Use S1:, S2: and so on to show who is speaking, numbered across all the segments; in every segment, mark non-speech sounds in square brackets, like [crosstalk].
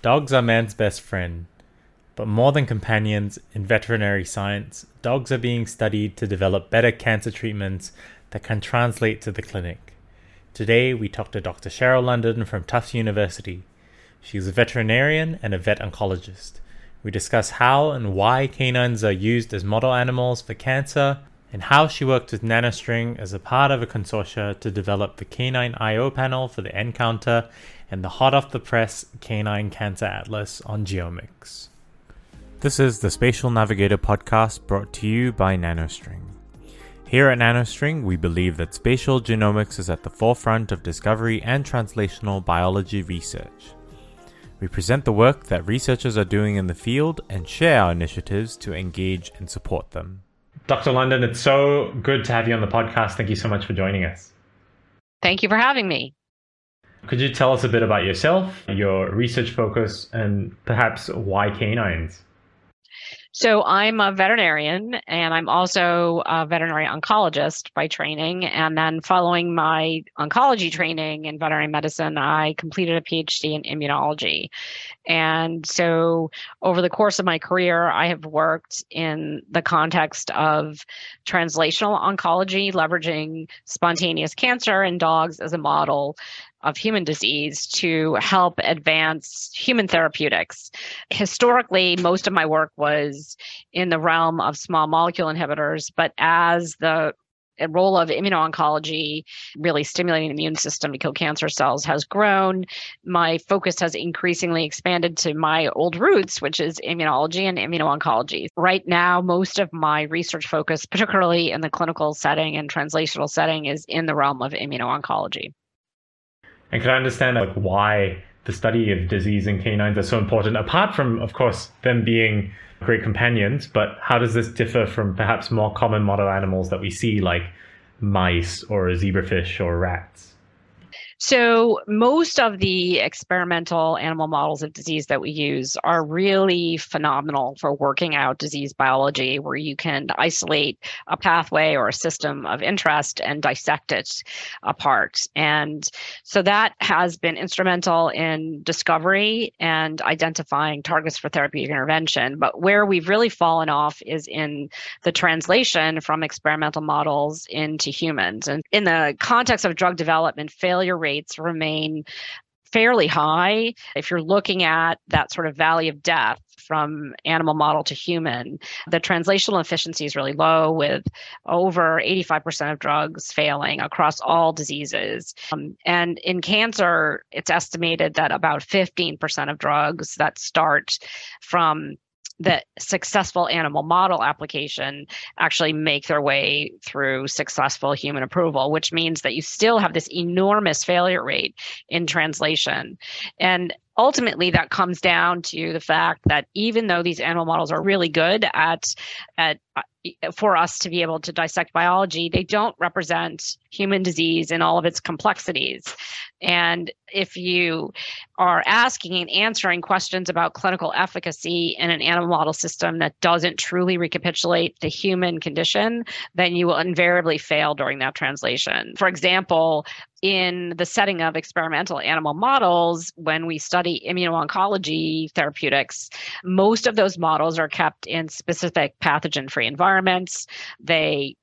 S1: Dogs are man's best friend, but more than companions in veterinary science, dogs are being studied to develop better cancer treatments that can translate to the clinic. Today, we talk to Dr. Cheryl London from Tufts University. She's a veterinarian and a vet oncologist. We discuss how and why canines are used as model animals for cancer, and how she worked with NanoString as a part of a consortia to develop the Canine IO panel for the nCounter and the hot off the press Canine Cancer Atlas on GeoMx. This is the Spatial Navigator podcast brought to you by NanoString. Here at NanoString, we believe that spatial genomics is at the forefront of discovery and translational biology research. We present the work that researchers are doing in the field and share our initiatives to engage and support them. Dr. London, it's so good to have you on the podcast. Thank you so much for joining us.
S2: Thank you for having me.
S1: Could you tell us a bit about yourself, your research focus, and perhaps why canines?
S2: So I'm a veterinarian and I'm also a veterinary oncologist by training. And then following my oncology training in veterinary medicine, I completed a PhD in immunology. And so over the course of my career, I have worked in the context of translational oncology, leveraging spontaneous cancer in dogs as a model of human disease to help advance human therapeutics. Historically, most of my work was in the realm of small molecule inhibitors, but as the role of immuno-oncology, really stimulating the immune system to kill cancer cells, has grown. My focus has increasingly expanded to my old roots, which is immunology and immuno-oncology. Right now, most of my research focus, particularly in the clinical setting and translational setting, is in the realm of immuno-oncology.
S1: And can I understand like why the study of disease in canines is so important? Apart from, of course, them being great companions, but how does this differ from perhaps more common model animals that we see, like mice or zebrafish or rats?
S2: So, most of the experimental animal models of disease that we use are really phenomenal for working out disease biology, where you can isolate a pathway or a system of interest and dissect it apart. And so, that has been instrumental in discovery and identifying targets for therapeutic intervention. But where we've really fallen off is in the translation from experimental models into humans. And in the context of drug development, failure rates remain fairly high. If you're looking at that sort of valley of death from animal model to human, the translational efficiency is really low, with over 85% of drugs failing across all diseases. Um, and in cancer, it's estimated that about 15% of drugs that start from that successful animal model application actually make their way through successful human approval, which means that you still have this enormous failure rate in translation. And ultimately that comes down to the fact that even though these animal models are really good at at uh, for us to be able to dissect biology, they don't represent human disease in all of its complexities. And if you are asking and answering questions about clinical efficacy in an animal model system that doesn't truly recapitulate the human condition, then you will invariably fail during that translation. For example, in the setting of experimental animal models, when we study immuno-oncology therapeutics, most of those models are kept in specific pathogen free environments. They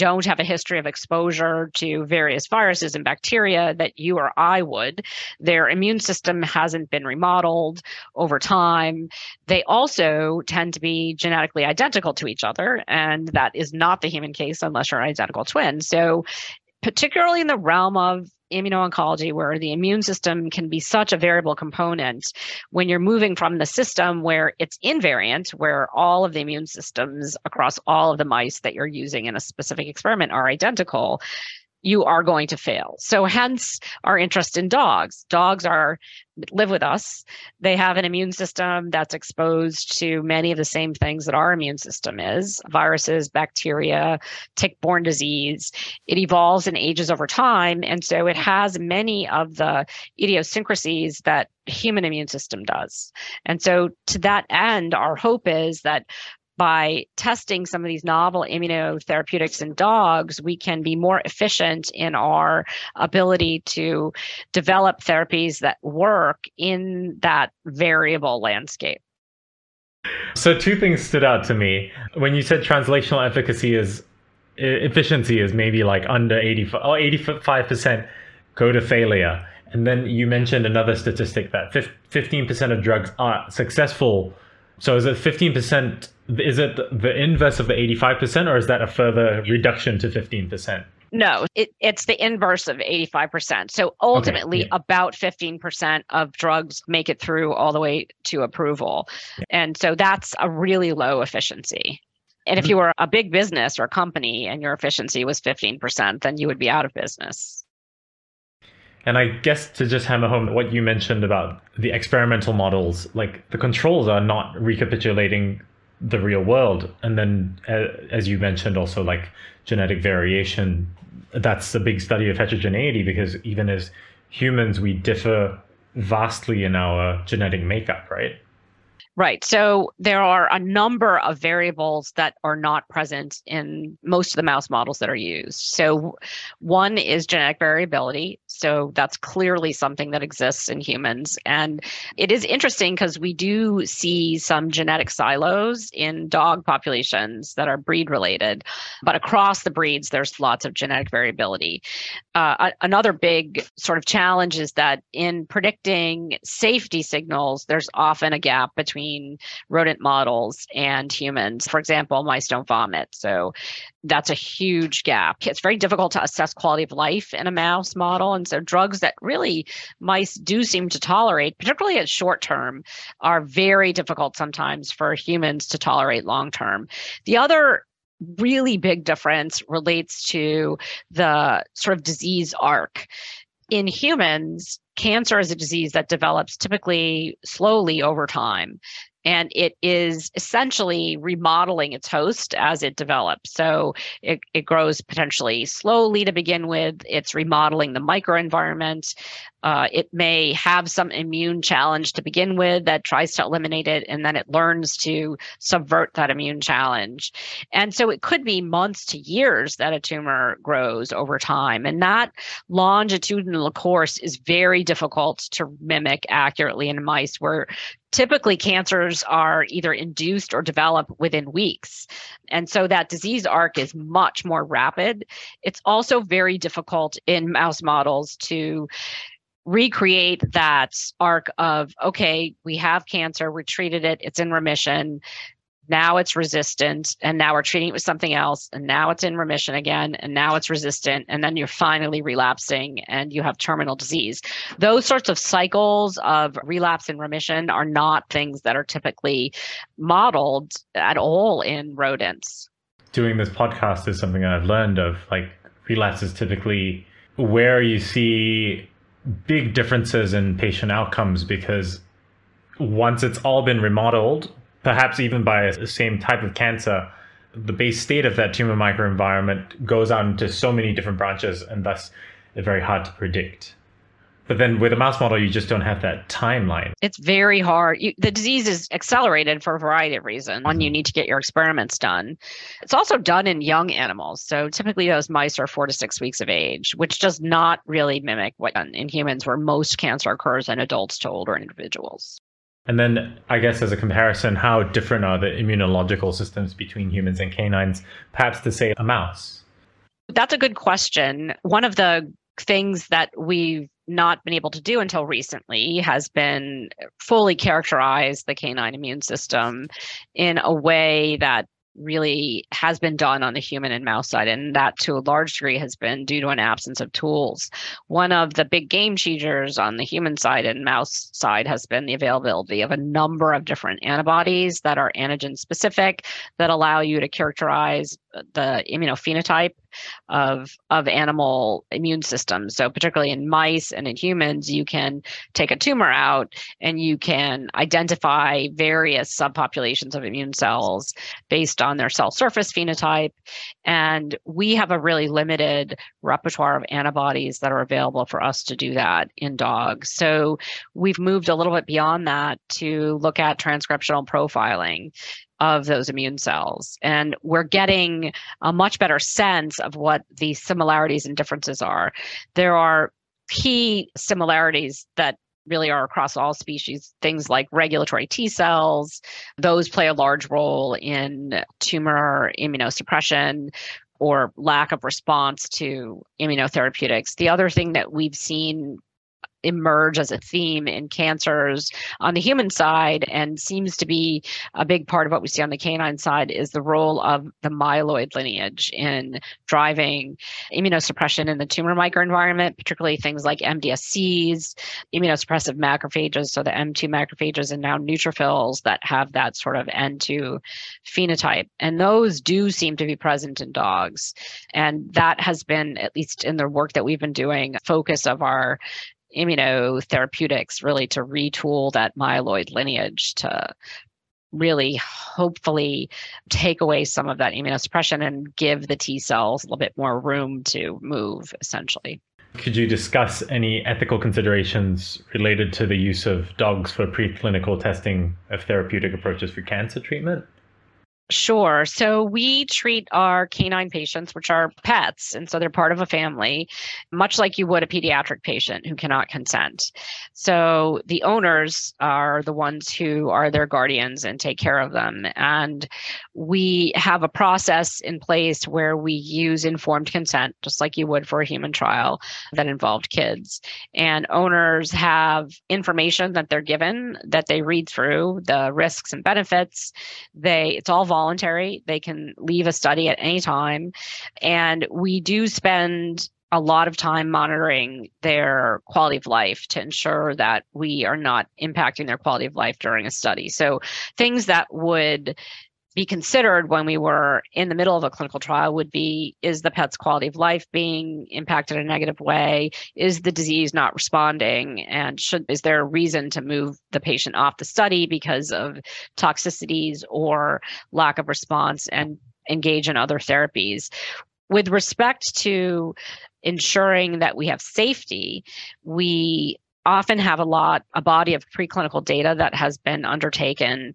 S2: don't have a history of exposure to various viruses and bacteria that you or I would. Their immune system hasn't been remodeled over time. They also tend to be genetically identical to each other, and that is not the human case unless you're an identical twin. So, particularly in the realm of immuno-oncology where the immune system can be such a variable component when you're moving from the system where it's invariant where all of the immune systems across all of the mice that you're using in a specific experiment are identical you are going to fail. So hence our interest in dogs. Dogs are live with us. They have an immune system that's exposed to many of the same things that our immune system is viruses, bacteria, tick borne disease. It evolves and ages over time. And so it has many of the idiosyncrasies that human immune system does. And so to that end, our hope is that by testing some of these novel immunotherapeutics in dogs, we can be more efficient in our ability to develop therapies that work in that variable landscape.
S1: So, two things stood out to me. When you said translational efficacy is efficiency is maybe like under 85 or 85% go to failure. And then you mentioned another statistic that 15% of drugs are successful. So is it 15%? Is it the inverse of the 85%, or is that a further reduction to 15%?
S2: No, it, it's the inverse of 85%. So ultimately, okay, yeah. about 15% of drugs make it through all the way to approval. Yeah. And so that's a really low efficiency. And if mm-hmm. you were a big business or a company and your efficiency was 15%, then you would be out of business.
S1: And I guess to just hammer home what you mentioned about the experimental models, like the controls are not recapitulating the real world. And then, as you mentioned, also like genetic variation, that's a big study of heterogeneity because even as humans, we differ vastly in our genetic makeup, right?
S2: Right. So there are a number of variables that are not present in most of the mouse models that are used. So one is genetic variability. So that's clearly something that exists in humans. And it is interesting because we do see some genetic silos in dog populations that are breed related. But across the breeds, there's lots of genetic variability. Uh, another big sort of challenge is that in predicting safety signals, there's often a gap between rodent models and humans. For example, mice don't vomit. So that's a huge gap. It's very difficult to assess quality of life in a mouse model. And so drugs that really mice do seem to tolerate, particularly at short term, are very difficult sometimes for humans to tolerate long term. The other really big difference relates to the sort of disease arc. In humans, cancer is a disease that develops typically slowly over time and it is essentially remodeling its host as it develops. So it, it grows potentially slowly to begin with. It's remodeling the microenvironment. Uh, it may have some immune challenge to begin with that tries to eliminate it, and then it learns to subvert that immune challenge. And so it could be months to years that a tumor grows over time. And that longitudinal course is very difficult to mimic accurately in mice, where typically cancers are either induced or develop within weeks. And so that disease arc is much more rapid. It's also very difficult in mouse models to recreate that arc of okay we have cancer we treated it it's in remission now it's resistant and now we're treating it with something else and now it's in remission again and now it's resistant and then you're finally relapsing and you have terminal disease. Those sorts of cycles of relapse and remission are not things that are typically modeled at all in rodents.
S1: Doing this podcast is something that i've learned of like relapse is typically where you see big differences in patient outcomes because once it's all been remodeled, perhaps even by the same type of cancer, the base state of that tumor microenvironment goes out into so many different branches and thus it's very hard to predict. But then with a mouse model, you just don't have that timeline.
S2: It's very hard. You, the disease is accelerated for a variety of reasons. One, you mm-hmm. need to get your experiments done. It's also done in young animals. So typically, those mice are four to six weeks of age, which does not really mimic what in humans, where most cancer occurs in adults to older individuals.
S1: And then, I guess, as a comparison, how different are the immunological systems between humans and canines, perhaps to say a mouse?
S2: That's a good question. One of the things that we've not been able to do until recently has been fully characterize the canine immune system in a way that really has been done on the human and mouse side, and that to a large degree has been due to an absence of tools. One of the big game changers on the human side and mouse side has been the availability of a number of different antibodies that are antigen specific that allow you to characterize the immunophenotype of of animal immune systems. So particularly in mice and in humans, you can take a tumor out and you can identify various subpopulations of immune cells based on their cell surface phenotype. And we have a really limited repertoire of antibodies that are available for us to do that in dogs. So we've moved a little bit beyond that to look at transcriptional profiling of those immune cells. And we're getting a much better sense of what the similarities and differences are. There are key similarities that really are across all species. Things like regulatory T cells, those play a large role in tumor immunosuppression or lack of response to immunotherapeutics. The other thing that we've seen emerge as a theme in cancers on the human side and seems to be a big part of what we see on the canine side is the role of the myeloid lineage in driving immunosuppression in the tumor microenvironment, particularly things like MDSCs, immunosuppressive macrophages, so the M2 macrophages and now neutrophils that have that sort of N2 phenotype. And those do seem to be present in dogs. And that has been, at least in the work that we've been doing, focus of our immunotherapeutics really to retool that myeloid lineage to really hopefully take away some of that immunosuppression and give the T cells a little bit more room to move essentially.
S1: Could you discuss any ethical considerations related to the use of dogs for preclinical testing of therapeutic approaches for cancer treatment?
S2: Sure. So we treat our canine patients, which are pets, and so they're part of a family, much like you would a pediatric patient who cannot consent. So the owners are the ones who are their guardians and take care of them. And we have a process in place where we use informed consent, just like you would for a human trial that involved kids. And owners have information that they're given that they read through, the risks and benefits. They it's all voluntary. They can leave a study at any time. And we do spend a lot of time monitoring their quality of life to ensure that we are not impacting their quality of life during a study. So things that would be considered when we were in the middle of a clinical trial would be is the pet's quality of life being impacted in a negative way? Is the disease not responding? And should is there a reason to move the patient off the study because of toxicities or lack of response and engage in other therapies? With respect to ensuring that we have safety we often have a lot a body of preclinical data that has been undertaken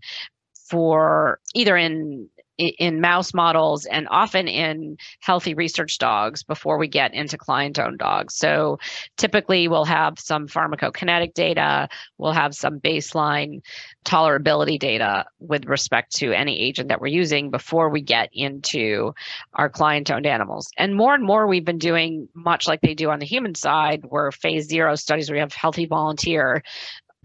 S2: for either in in mouse models and often in healthy research dogs before we get into client owned dogs. So typically we'll have some pharmacokinetic data, we'll have some baseline tolerability data with respect to any agent that we're using before we get into our client owned animals. And more and more we've been doing much like they do on the human side, where phase zero studies where we have healthy volunteer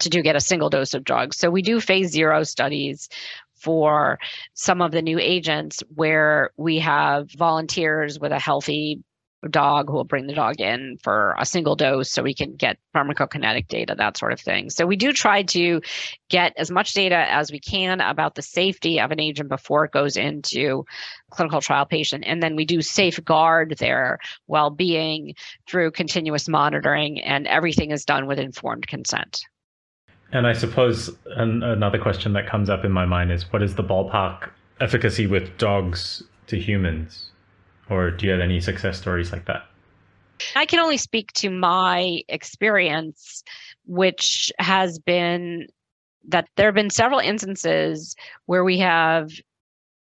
S2: to do get a single dose of drugs. So we do phase zero studies for some of the new agents where we have volunteers with a healthy dog who will bring the dog in for a single dose so we can get pharmacokinetic data, that sort of thing. So we do try to get as much data as we can about the safety of an agent before it goes into clinical trial patient. And then we do safeguard their well-being through continuous monitoring and everything is done with informed consent.
S1: And I suppose an, another question that comes up in my mind is what is the ballpark efficacy with dogs to humans? Or do you have any success stories like that?
S2: I can only speak to my experience, which has been that there have been several instances where we have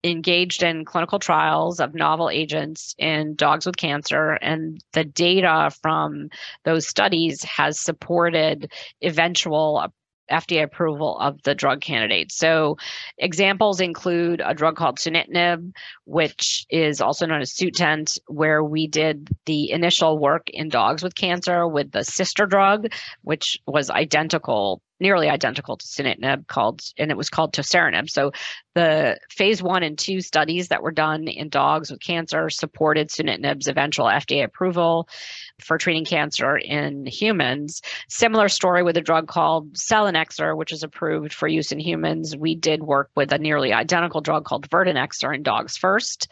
S2: engaged in clinical trials of novel agents in dogs with cancer, and the data from those studies has supported eventual FDA approval of the drug candidate. So, examples include a drug called sunitinib, which is also known as Sutent, where we did the initial work in dogs with cancer with the sister drug, which was identical nearly identical to sunitinib called and it was called toceranib so the phase one and two studies that were done in dogs with cancer supported sunitinib's eventual fda approval for treating cancer in humans. Similar story with a drug called selinexor, which is approved for use in humans. We did work with a nearly identical drug called verdinexor in dogs first,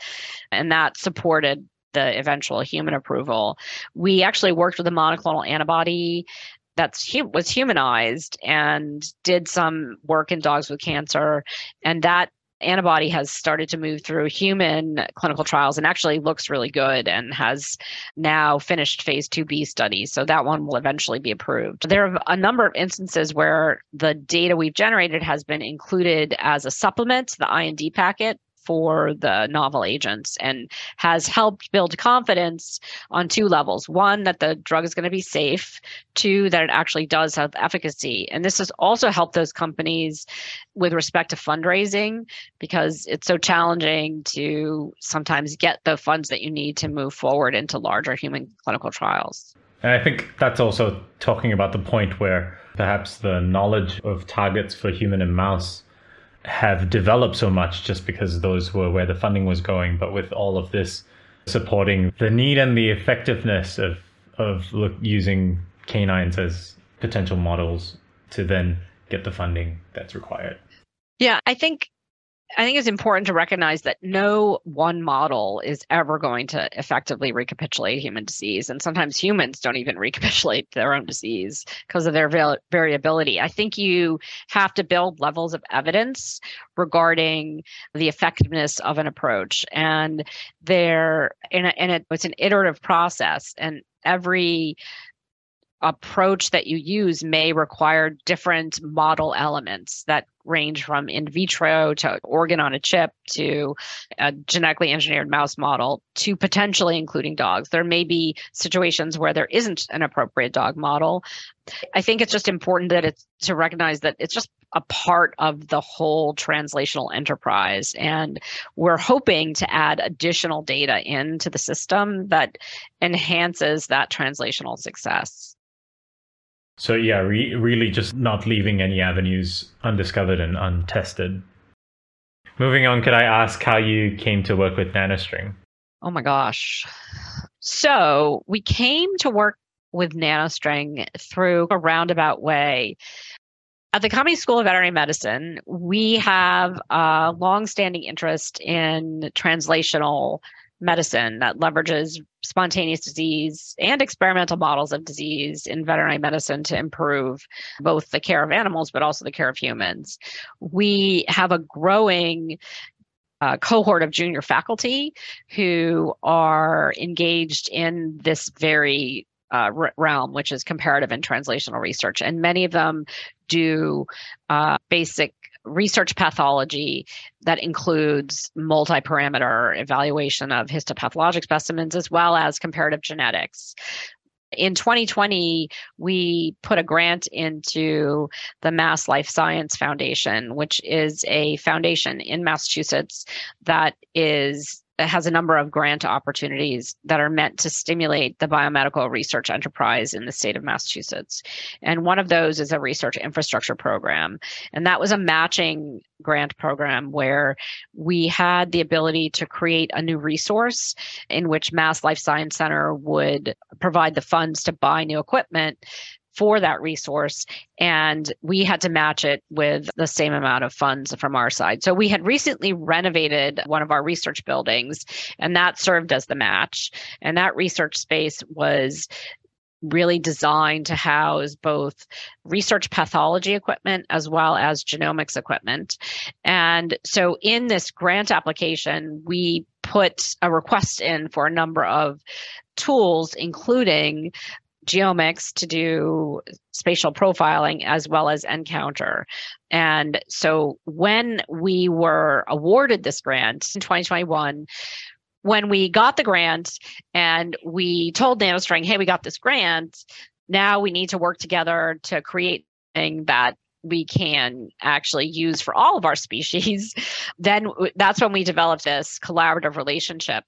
S2: and that supported the eventual human approval. We actually worked with a monoclonal antibody that's was humanized and did some work in dogs with cancer and that antibody has started to move through human clinical trials and actually looks really good and has now finished phase 2b studies. So that one will eventually be approved. There are a number of instances where the data we've generated has been included as a supplement to the ind packet for the novel agents and has helped build confidence on two levels. One, that the drug is going to be safe. Two, that it actually does have efficacy. And this has also helped those companies with respect to fundraising because it's so challenging to sometimes get the funds that you need to move forward into larger human clinical trials.
S1: And I think that's also talking about the point where perhaps the knowledge of targets for human and mouse have developed so much just because those were where the funding was going. But with all of this supporting the need and the effectiveness of of look, using canines as potential models to then get the funding that's required.
S2: Yeah, I think I think it's important to recognize that no one model is ever going to effectively recapitulate human disease. And sometimes humans don't even [laughs] recapitulate their own disease because of their variability. I think you have to build levels of evidence regarding the effectiveness of an approach. And there, and, and it, it's an iterative process. And every approach that you use may require different model elements that range from in vitro to organ on a chip to a genetically engineered mouse model to potentially including dogs. There may be situations where there isn't an appropriate dog model. I think it's just important that it's to recognize that it's just a part of the whole translational enterprise. And we're hoping to add additional data into the system that enhances that translational success.
S1: So yeah, re- really just not leaving any avenues undiscovered and untested. Moving on, could I ask how you came to work with NanoString?
S2: Oh my gosh. So we came to work with NanoString through a roundabout way. At the Cummings School of Veterinary Medicine, we have a long-standing interest in translational medicine that leverages spontaneous disease and experimental models of disease in veterinary medicine to improve both the care of animals but also the care of humans. We have a growing uh, cohort of junior faculty who are engaged in this very uh, realm, which is comparative and translational research. And many of them do uh, basic research pathology that includes multi-parameter evaluation of histopathologic specimens as well as comparative genetics. In 2020, we put a grant into the Mass Life Science Foundation, which is a foundation in Massachusetts that is has a number of grant opportunities that are meant to stimulate the biomedical research enterprise in the state of Massachusetts. And one of those is a research infrastructure program. And that was a matching grant program where we had the ability to create a new resource in which Mass Life Science Center would provide the funds to buy new equipment for that resource and we had to match it with the same amount of funds from our side. So we had recently renovated one of our research buildings and that served as the match and that research space was really designed to house both research pathology equipment as well as genomics equipment. And so in this grant application, we put a request in for a number of tools, including GeoMx to do spatial profiling as well as nCounter And so when we were awarded this grant in 2021, when we got the grant and we told NanoString, hey, we got this grant, now we need to work together to create thing that we can actually use for all of our species, [laughs] then that's when we developed this collaborative relationship.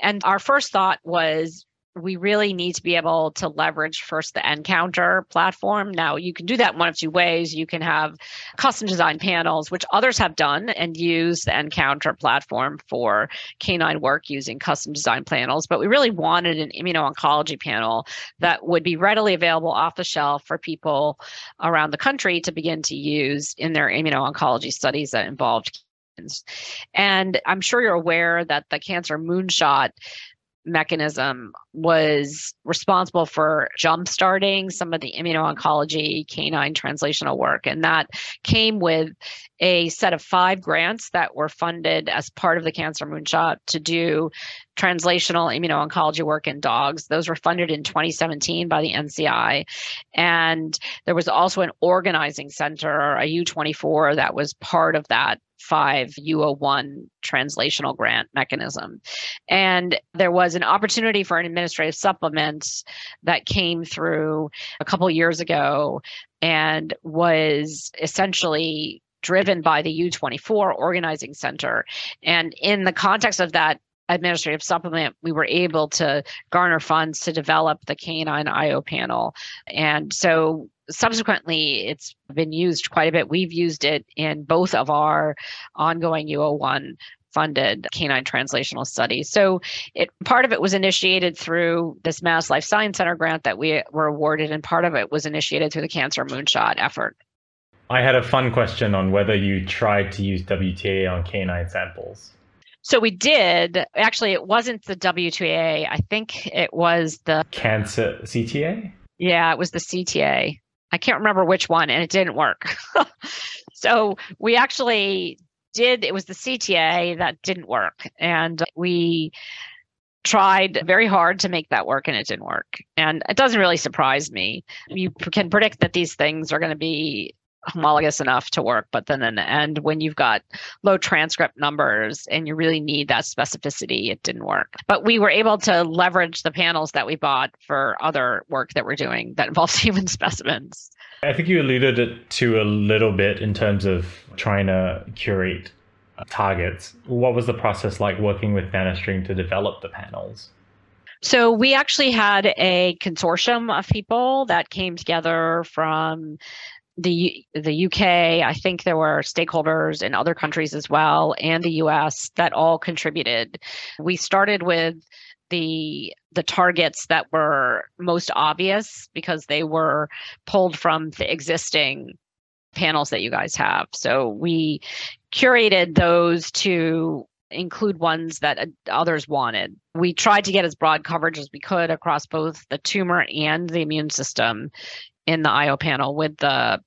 S2: And our first thought was we really need to be able to leverage first the nCounter platform. Now, you can do that one of two ways. You can have custom design panels, which others have done, and use the nCounter platform for canine work using custom design panels. But we really wanted an immuno-oncology panel that would be readily available off the shelf for people around the country to begin to use in their immuno-oncology studies that involved and I'm sure you're aware that the cancer moonshot mechanism was responsible for jump-starting some of the immuno-oncology canine translational work. And that came with a set of five grants that were funded as part of the Cancer Moonshot to do translational immuno-oncology work in dogs. Those were funded in 2017 by the NCI. And there was also an organizing center, a U24, that was part of that five U01 translational grant mechanism. And there was an opportunity for an administrative supplement that came through a couple years ago and was essentially driven by the U24 organizing center. And in the context of that administrative supplement, we were able to garner funds to develop the canine IO panel. And so subsequently, it's been used quite a bit. We've used it in both of our ongoing U01 funded canine translational studies. So it part of it was initiated through this Mass Life Science Center grant that we were awarded, and part of it was initiated through the Cancer Moonshot effort.
S1: I had a fun question on whether you tried to use WTA on canine samples.
S2: So we did. Actually, it wasn't the WTA. I think it was the
S1: cancer CTA.
S2: Yeah, it was the CTA. I can't remember which one, and it didn't work. [laughs] so we actually did. It was the CTA that didn't work, and we tried very hard to make that work and it didn't work. And it doesn't really surprise me. You can predict that these things are going to be homologous enough to work. But then in the end, when you've got low transcript numbers and you really need that specificity, it didn't work. But we were able to leverage the panels that we bought for other work that we're doing that involves [laughs] human specimens.
S1: I think you alluded it to a little bit in terms of trying to curate uh, targets. What was the process like working with NanoString to develop the panels?
S2: So we actually had a consortium of people that came together from the the UK, I think there were stakeholders in other countries as well, and the US that all contributed. We started with the the targets that were most obvious because they were pulled from the existing panels that you guys have. So we curated those to include ones that others wanted. We tried to get as broad coverage as we could across both the tumor and the immune system in the IO panel with the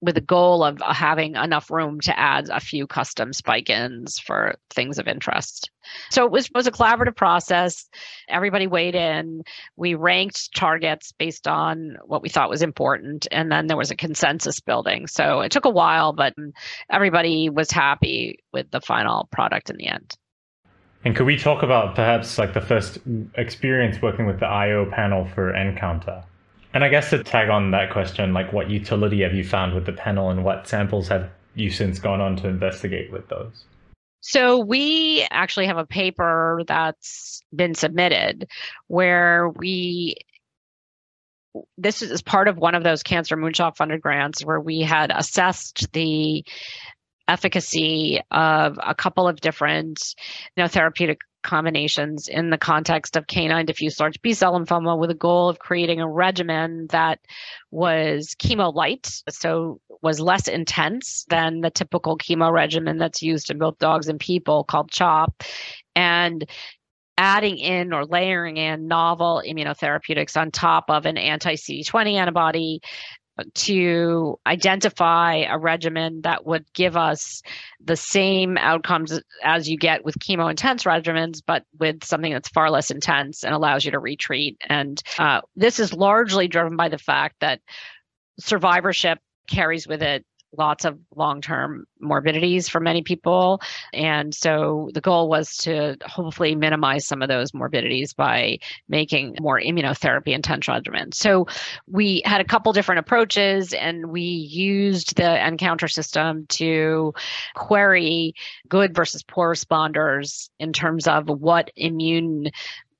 S2: with the goal of uh, having enough room to add a few custom spike ins for things of interest. So it was, was a collaborative process. Everybody weighed in. We ranked targets based on what we thought was important. And then there was a consensus building. So it took a while, but everybody was happy with the final product in the end.
S1: And could we talk about perhaps like the first experience working with the IO panel for nCounter? And I guess to tag on that question, like what utility have you found with the panel and what samples have you since gone on to investigate with those?
S2: So we actually have a paper that's been submitted where we this is part of one of those cancer moonshot funded grants where we had assessed the efficacy of a couple of different you know therapeutic combinations in the context of canine diffuse large B cell lymphoma with a goal of creating a regimen that was chemo light, so was less intense than the typical chemo regimen that's used in both dogs and people called CHOP. And adding in or layering in novel immunotherapeutics on top of an anti CD20 antibody to identify a regimen that would give us the same outcomes as you get with chemo intense regimens, but with something that's far less intense and allows you to retreat. And uh, this is largely driven by the fact that survivorship carries with it lots of long term morbidities for many people. And so the goal was to hopefully minimize some of those morbidities by making more immunotherapy intense regimens. So we had a couple different approaches and we used the nCounter system to query good versus poor responders in terms of what immune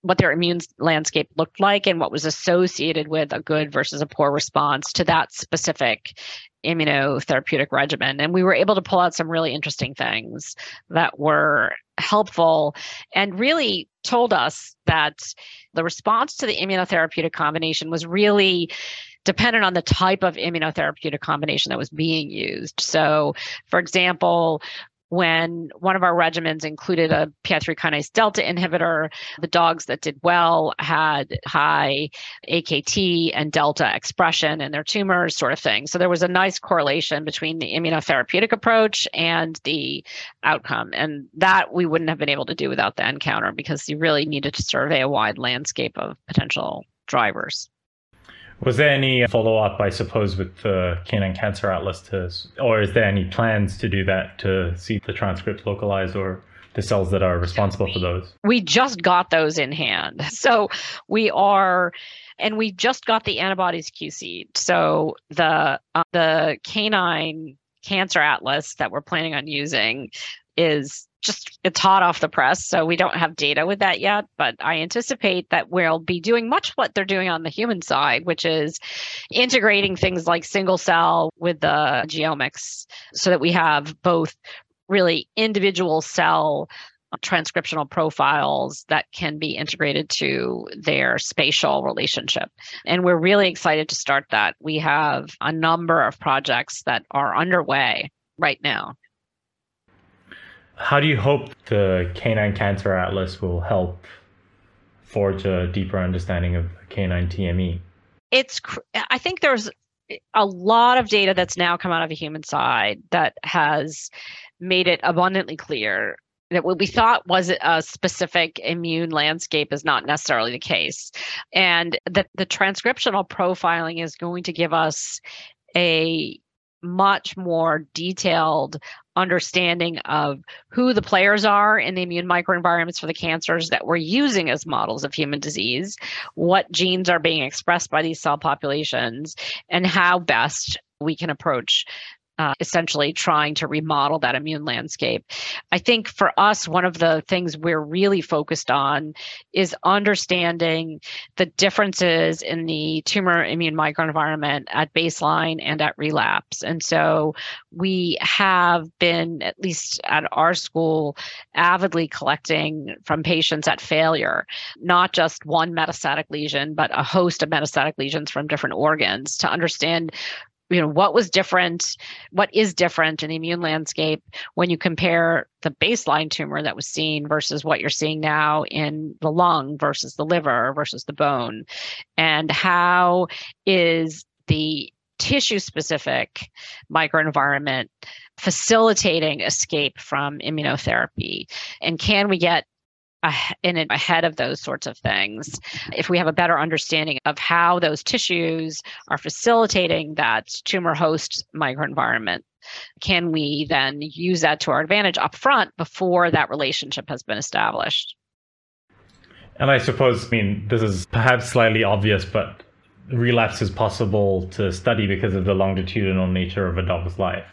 S2: what their immune landscape looked like and what was associated with a good versus a poor response to that specific immunotherapeutic regimen. And we were able to pull out some really interesting things that were helpful and really told us that the response to the immunotherapeutic combination was really dependent on the type of immunotherapeutic combination that was being used. So, for example, when one of our regimens included a PI3 kinase delta inhibitor, the dogs that did well had high AKT and delta expression in their tumors, sort of thing. So there was a nice correlation between the immunotherapeutic approach and the outcome. And that we wouldn't have been able to do without the nCounter because you really needed to survey a wide landscape of potential drivers.
S1: Was there any follow up, I suppose, with the Canine Cancer Atlas to, or is there any plans to do that to see the transcripts localized or the cells that are responsible for those?
S2: We just got those in hand. So we are and we just got the antibodies QC. So the uh, the canine cancer atlas that we're planning on using is just it's hot off the press so we don't have data with that yet but i anticipate that we'll be doing much what they're doing on the human side which is integrating things like single cell with the GeoMx so that we have both really individual cell uh, transcriptional profiles that can be integrated to their spatial relationship. And we're really excited to start that. We have a number of projects that are underway right now.
S1: How do you hope the Canine Cancer Atlas will help forge a deeper understanding of canine TME?
S2: It's, I think there's a lot of data that's now come out of the human side that has made it abundantly clear that what we thought was a specific immune landscape is not necessarily the case. And that the transcriptional profiling is going to give us a much more detailed understanding of who the players are in the immune microenvironments for the cancers that we're using as models of human disease, what genes are being expressed by these cell populations, and how best we can approach uh, essentially trying to remodel that immune landscape. I think for us, one of the things we're really focused on is understanding the differences in the tumor immune microenvironment at baseline and at relapse. And so we have been, at least at our school, avidly collecting from patients at failure, not just one metastatic lesion, but a host of metastatic lesions from different organs to understand you know what was different what is different in the immune landscape when you compare the baseline tumor that was seen versus what you're seeing now in the lung versus the liver versus the bone? And how is the tissue specific microenvironment facilitating escape from immunotherapy? And can we get Ah, in ahead of those sorts of things. If we have a better understanding of how those tissues are facilitating that tumor host microenvironment can we then use that to our advantage up front before that relationship has been established?
S1: And i suppose i mean this is perhaps slightly obvious but relapse is possible to study because of the longitudinal nature of a dog's life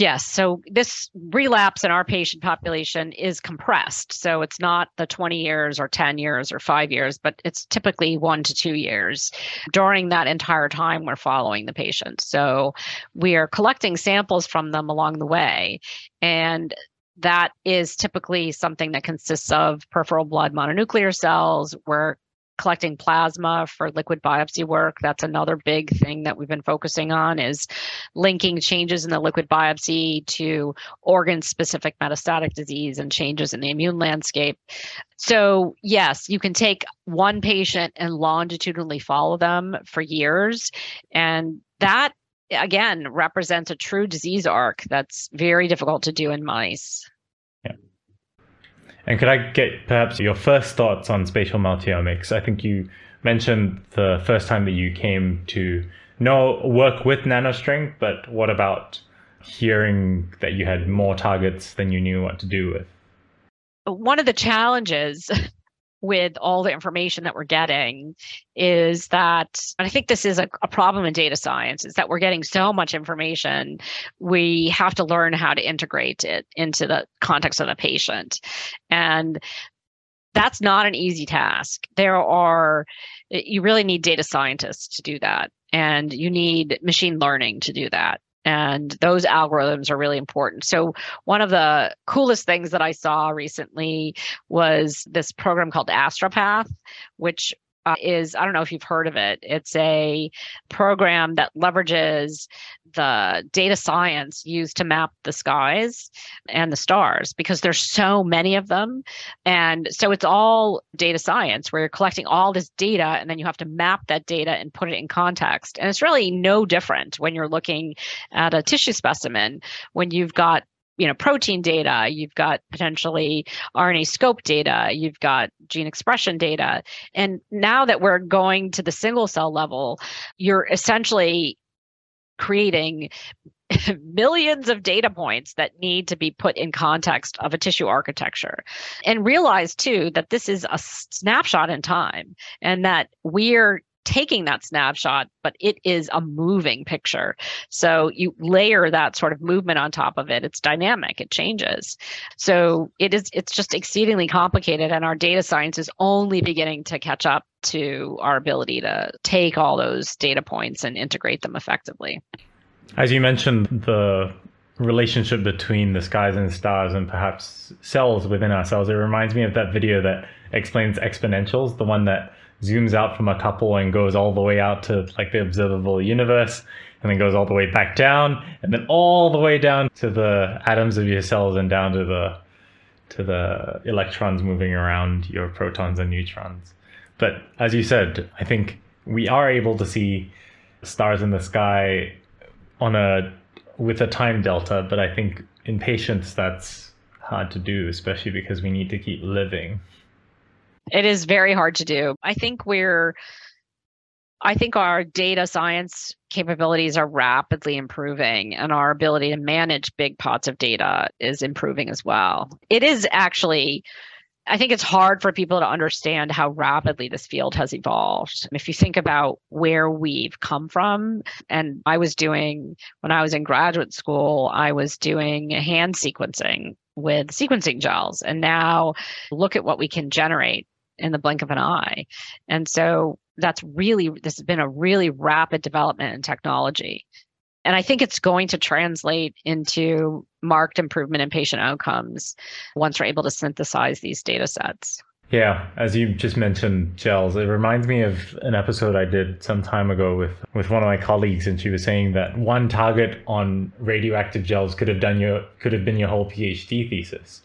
S2: Yes. So this relapse in our patient population is compressed. So it's not the 20 years or 10 years or five years, but it's typically one to two years. During that entire time, we're following the patient. So we are collecting samples from them along the way. And that is typically something that consists of peripheral blood mononuclear cells. We're collecting plasma for liquid biopsy work. That's another big thing that we've been focusing on is linking changes in the liquid biopsy to organ specific metastatic disease and changes in the immune landscape. So, yes, you can take one patient and longitudinally follow them for years and that again represents a true disease arc that's very difficult to do in mice.
S1: And could I get perhaps your first thoughts on spatial multiomics? I think you mentioned the first time that you came to know work with NanoString, but what about hearing that you had more targets than you knew what to do with?
S2: One of the challenges [laughs] with all the information that we're getting is that and i think this is a, a, problem in data science is that we're getting so much information we have to learn how to integrate it into the context of the patient. And that's not an easy task. There are you really need data scientists to do that and you need machine learning to do that and those algorithms are really important. So one of the coolest things that I saw recently was this program called Astropath, which uh, is I don't know if you've heard of it. It's a program that leverages the data science used to map the skies and the stars because there's so many of them. And so it's all data science where you're collecting all this data and then you have to map that data and put it in context. And it's really no different when you're looking at a tissue specimen when you've got you know protein data you've got potentially rna scope data you've got gene expression data. And now that we're going to the single cell level you're essentially creating [laughs] millions of data points that need to be put in context of a tissue architecture. And realize too that this is a snapshot in time and that we're taking that snapshot, but it is a moving picture. So you layer that sort of movement on top of it. It's dynamic, it changes. So it is it's just exceedingly complicated and our data science is only beginning to catch up to our ability to take all those data points and integrate them effectively.
S1: As you mentioned, the relationship between the skies and stars and perhaps cells within our cells, it reminds me of that video that explains exponentials, the one that zooms out from a couple and goes all the way out to like the observable universe and then goes all the way back down and then all the way down to the atoms of your cells and down to the to the electrons moving around your protons and neutrons. But as you said i think we are able to see stars in the sky on a with a time delta but i think in patients that's hard to do especially because we need to keep living
S2: it is very hard to do. I think we're I think our data science capabilities are rapidly improving and our ability to manage big pots of data is improving as well. It is actually I think it's hard for people to understand how rapidly this field has evolved. If you think about where we've come from, and I was doing, when I was in graduate school, I was doing hand sequencing with sequencing gels. And now look at what we can generate in the blink of an eye. And so that's really, this has been a really rapid development in technology. And I think it's going to translate into marked improvement in patient outcomes once we're able to synthesize these data sets.
S1: Yeah, as you just mentioned gels, it reminds me of an episode I did some time ago with, with one of my colleagues, and she was saying that one target on radioactive gels could have done your could have been your whole PhD thesis.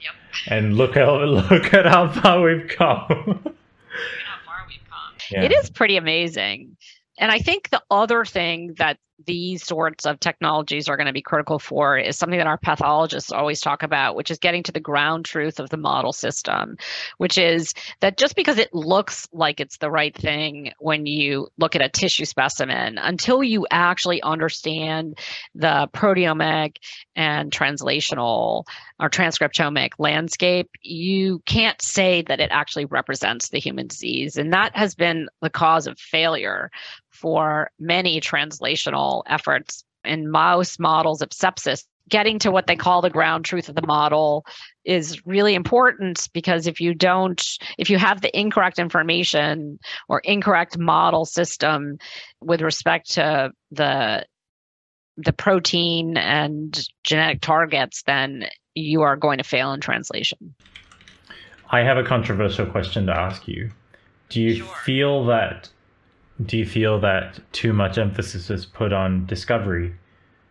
S1: Yep and look at look at how far we've come.
S2: how far we've come. Yeah. It is pretty amazing. And I think the other thing that these sorts of technologies are going to be critical for is something that our pathologists always talk about, which is getting to the ground truth of the model system, which is that just because it looks like it's the right thing when you look at a tissue specimen, until you actually understand the proteomic and translational or transcriptomic landscape, you can't say that it actually represents the human disease. And that has been the cause of failure for many translational efforts in mouse models of sepsis. Getting to what they call the ground truth of the model is really important because if you don't if you have the incorrect information or incorrect model system with respect to the the protein and genetic targets then you are going to fail in translation.
S1: I have a controversial question to ask you. Do you sure. feel that do you feel that too much emphasis is put on discovery?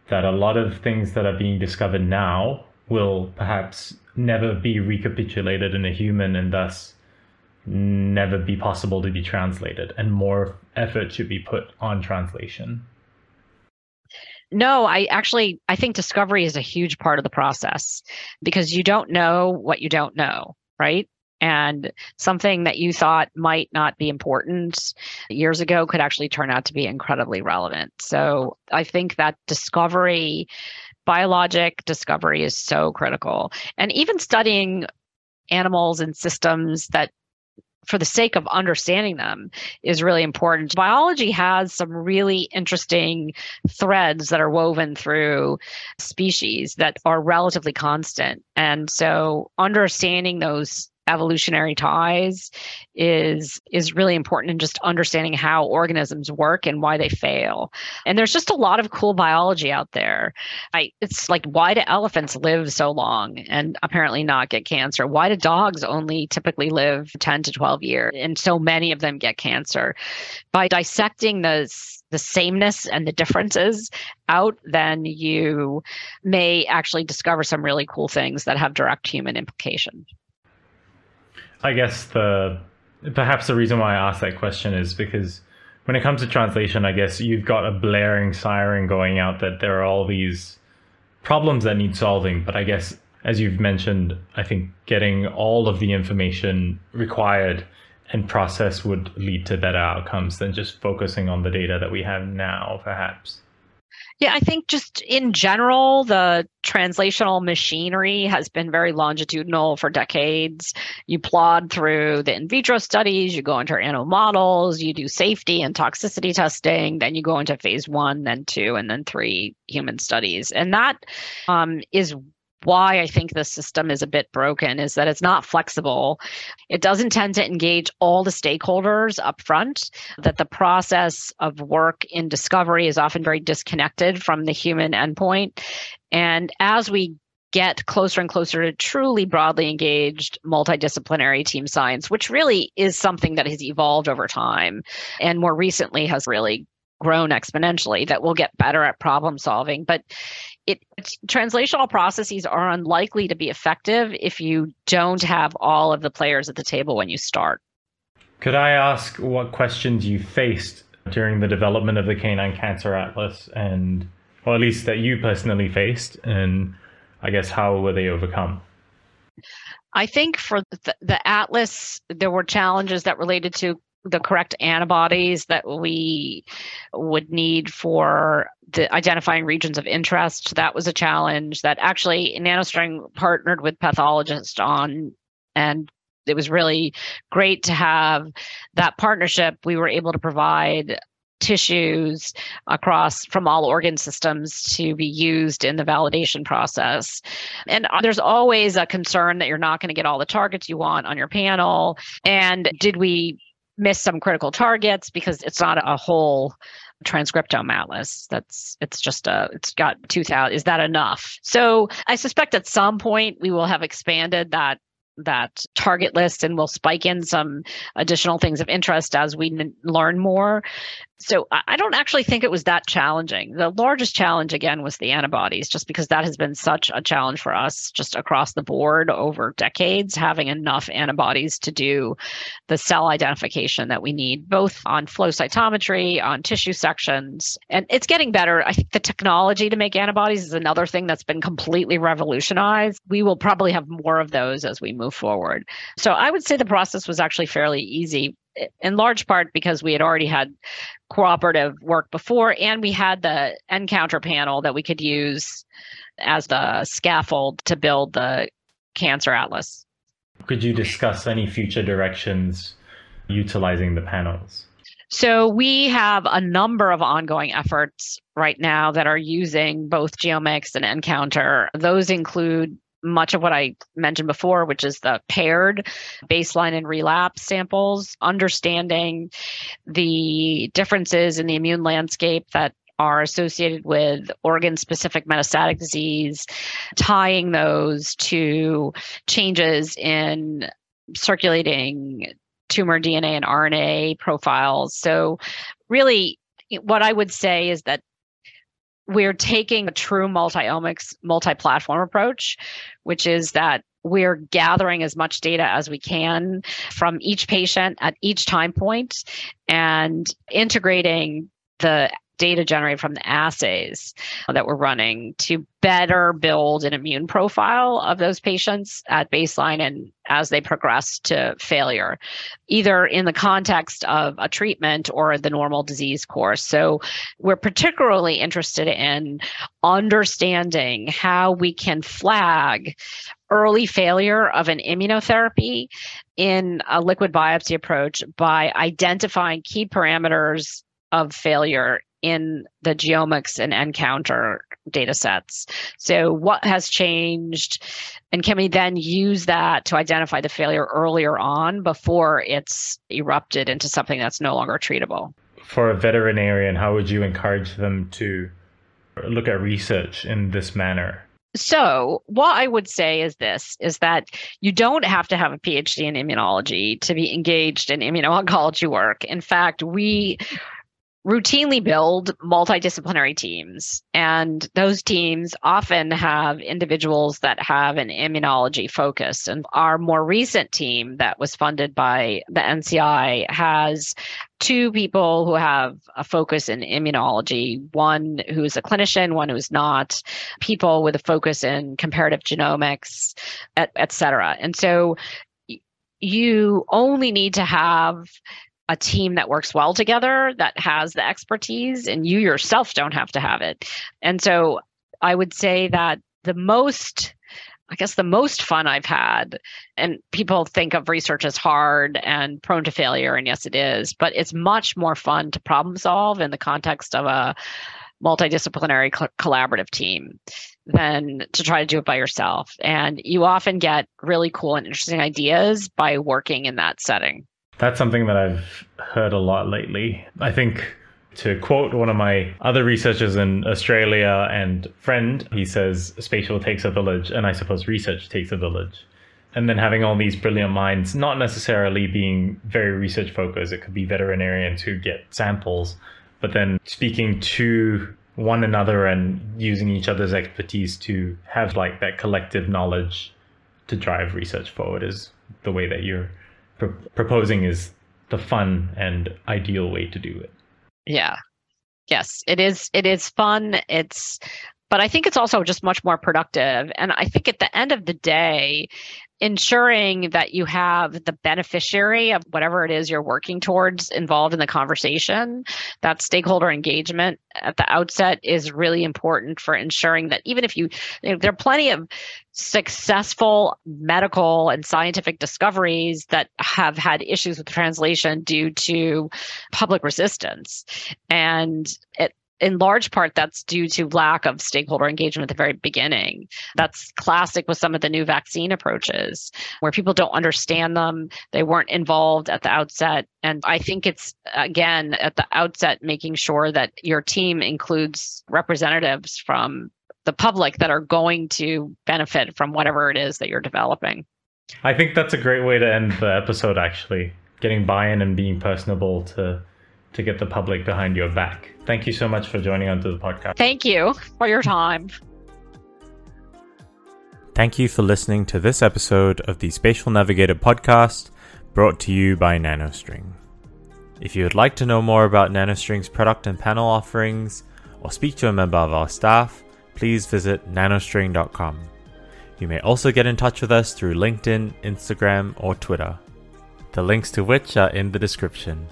S1: That a lot of things that are being discovered now will perhaps never be recapitulated in a human and thus never be possible to be translated, and more effort should be put on translation?
S2: No, I actually I think discovery is a huge part of the process because you don't know what you don't know, right? And something that you thought might not be important years ago could actually turn out to be incredibly relevant. So I think that discovery, biologic discovery is so critical. And even studying animals and systems that for the sake of understanding them is really important. Biology has some really interesting threads that are woven through species that are relatively constant. And so understanding those evolutionary ties is is really important in just understanding how organisms work and why they fail. And there's just a lot of cool biology out there. I it's like why do elephants live so long and apparently not get cancer? Why do dogs only typically live 10 to 12 years and so many of them get cancer? By dissecting those the sameness and the differences out, then you may actually discover some really cool things that have direct human implications.
S1: I guess the perhaps the reason why I asked that question is because when it comes to translation, I guess you've got a blaring siren going out that there are all these problems that need solving. But I guess, as you've mentioned, I think getting all of the information required and process would lead to better outcomes than just focusing on the data that we have now, perhaps.
S2: Yeah, I think just in general, the translational machinery has been very longitudinal for decades. You plod through the in vitro studies, you go into animal models, you do safety and toxicity testing, then you go into phase one, then two, and then three human studies. And that um, is why I think the system is a bit broken is that it's not flexible. It doesn't tend to engage all the stakeholders up front, that the process of work in discovery is often very disconnected from the human endpoint. And as we get closer and closer to truly broadly engaged multidisciplinary team science, which really is something that has evolved over time and more recently has really grown exponentially, that we'll get better at problem solving. But it translational processes are unlikely to be effective if you don't have all of the players at the table when you start.
S1: Could I ask what questions you faced during the development of the Canine Cancer Atlas and or at least that you personally faced and I guess how were they overcome?
S2: I think for the, the atlas there were challenges that related to the correct antibodies that we would need for the identifying regions of interest. That was a challenge that actually NanoString partnered with pathologists on, and it was really great to have that partnership. We were able to provide tissues across from all organ systems to be used in the validation process. And uh, there's always a concern that you're not going to get all the targets you want on your panel. And did we miss some critical targets because it's not a whole transcriptome atlas. That's it's just a it's got 2000 is that enough? So i suspect at some point we will have expanded that that target list and we'll spike in some additional things of interest as we n- learn more so I don't actually think it was that challenging. The largest challenge again was the antibodies, just because that has been such a challenge for us just across the board over decades, having enough antibodies to do the cell identification that we need, both on flow cytometry, on tissue sections. And it's getting better. I think the technology to make antibodies is another thing that's been completely revolutionized. We will probably have more of those as we move forward. So I would say the process was actually fairly easy in large part because we had already had cooperative work before and we had the nCounter panel that we could use as the scaffold to build the cancer atlas.
S1: Could you discuss any future directions utilizing the panels?
S2: So we have a number of ongoing efforts right now that are using both GeoMx and nCounter Those include much of what I mentioned before, which is the paired baseline and relapse samples, understanding the differences in the immune landscape that are associated with organ specific metastatic disease, tying those to changes in circulating tumor DNA and RNA profiles. So, really, what I would say is that we're taking a true multi-omics, multi-platform approach, which is that we're gathering as much data as we can from each patient at each time point and integrating the data generated from the assays that we're running to better build an immune profile of those patients at baseline and as they progress to failure, either in the context of a treatment or the normal disease course. So, we're particularly interested in understanding how we can flag early failure of an immunotherapy in a liquid biopsy approach by identifying key parameters of failure in the GeoMx and nCounter data sets. So, what has changed? And can we then use that to identify the failure earlier on before it's erupted into something that's no longer treatable?
S1: For a veterinarian, how would you encourage them to look at research in this manner?
S2: So, what I would say is this is that you don't have to have a PhD in immunology to be engaged in immuno-oncology work. In fact, we routinely build multidisciplinary teams. And those teams often have individuals that have an immunology focus. And our more recent team that was funded by the NCI has two people who have a focus in immunology. One who's a clinician one who's not. People with a focus in comparative genomics et, et cetera. And so you only need to have a team that works well together that has the expertise and you yourself don't have to have it and so i would say that the most I guess the most fun I've had, and people think of research as hard and prone to failure, and yes, it is, but it's much more fun to problem solve in the context of a multidisciplinary co- collaborative team than to try to do it by yourself. And you often get really cool and interesting ideas by working in that setting.
S1: That's something that I've heard a lot lately. I think to quote one of my other researchers in Australia and friend, he says spatial takes a village, and I suppose research takes a village. And then having all these brilliant minds, not necessarily being very research focused, it could be veterinarians who get samples, but then speaking to one another and using each other's expertise to have like that collective knowledge to drive research forward is the way that you're pro- proposing is the fun and ideal way to do it.
S2: Yeah. Yes, it is it is fun. It's but I think it's also just much more productive. And I think at the end of the day, ensuring that you have the beneficiary of whatever it is you're working towards involved in the conversation, that stakeholder engagement at the outset is really important for ensuring that even if you, you know, there are plenty of successful medical and scientific discoveries that have had issues with translation due to public resistance. And it, in large part that's due to lack of stakeholder engagement at the very beginning. That's classic with some of the new vaccine approaches where people don't understand them. They weren't involved at the outset. And i think it's again at the outset making sure that your team includes representatives from the public that are going to benefit from whatever it is that you're developing.
S1: I think that's a great way to end the episode actually getting buy-in and being personable to to get the public behind your back. Thank you so much for joining onto the podcast.
S2: Thank you for your time.
S1: Thank you for listening to this episode of the Spatial Navigator podcast brought to you by NanoString. If you would like to know more about NanoString's product and panel offerings or speak to a member of our staff, please visit nanostring.com. You may also get in touch with us through LinkedIn, Instagram, or Twitter, the links to which are in the description.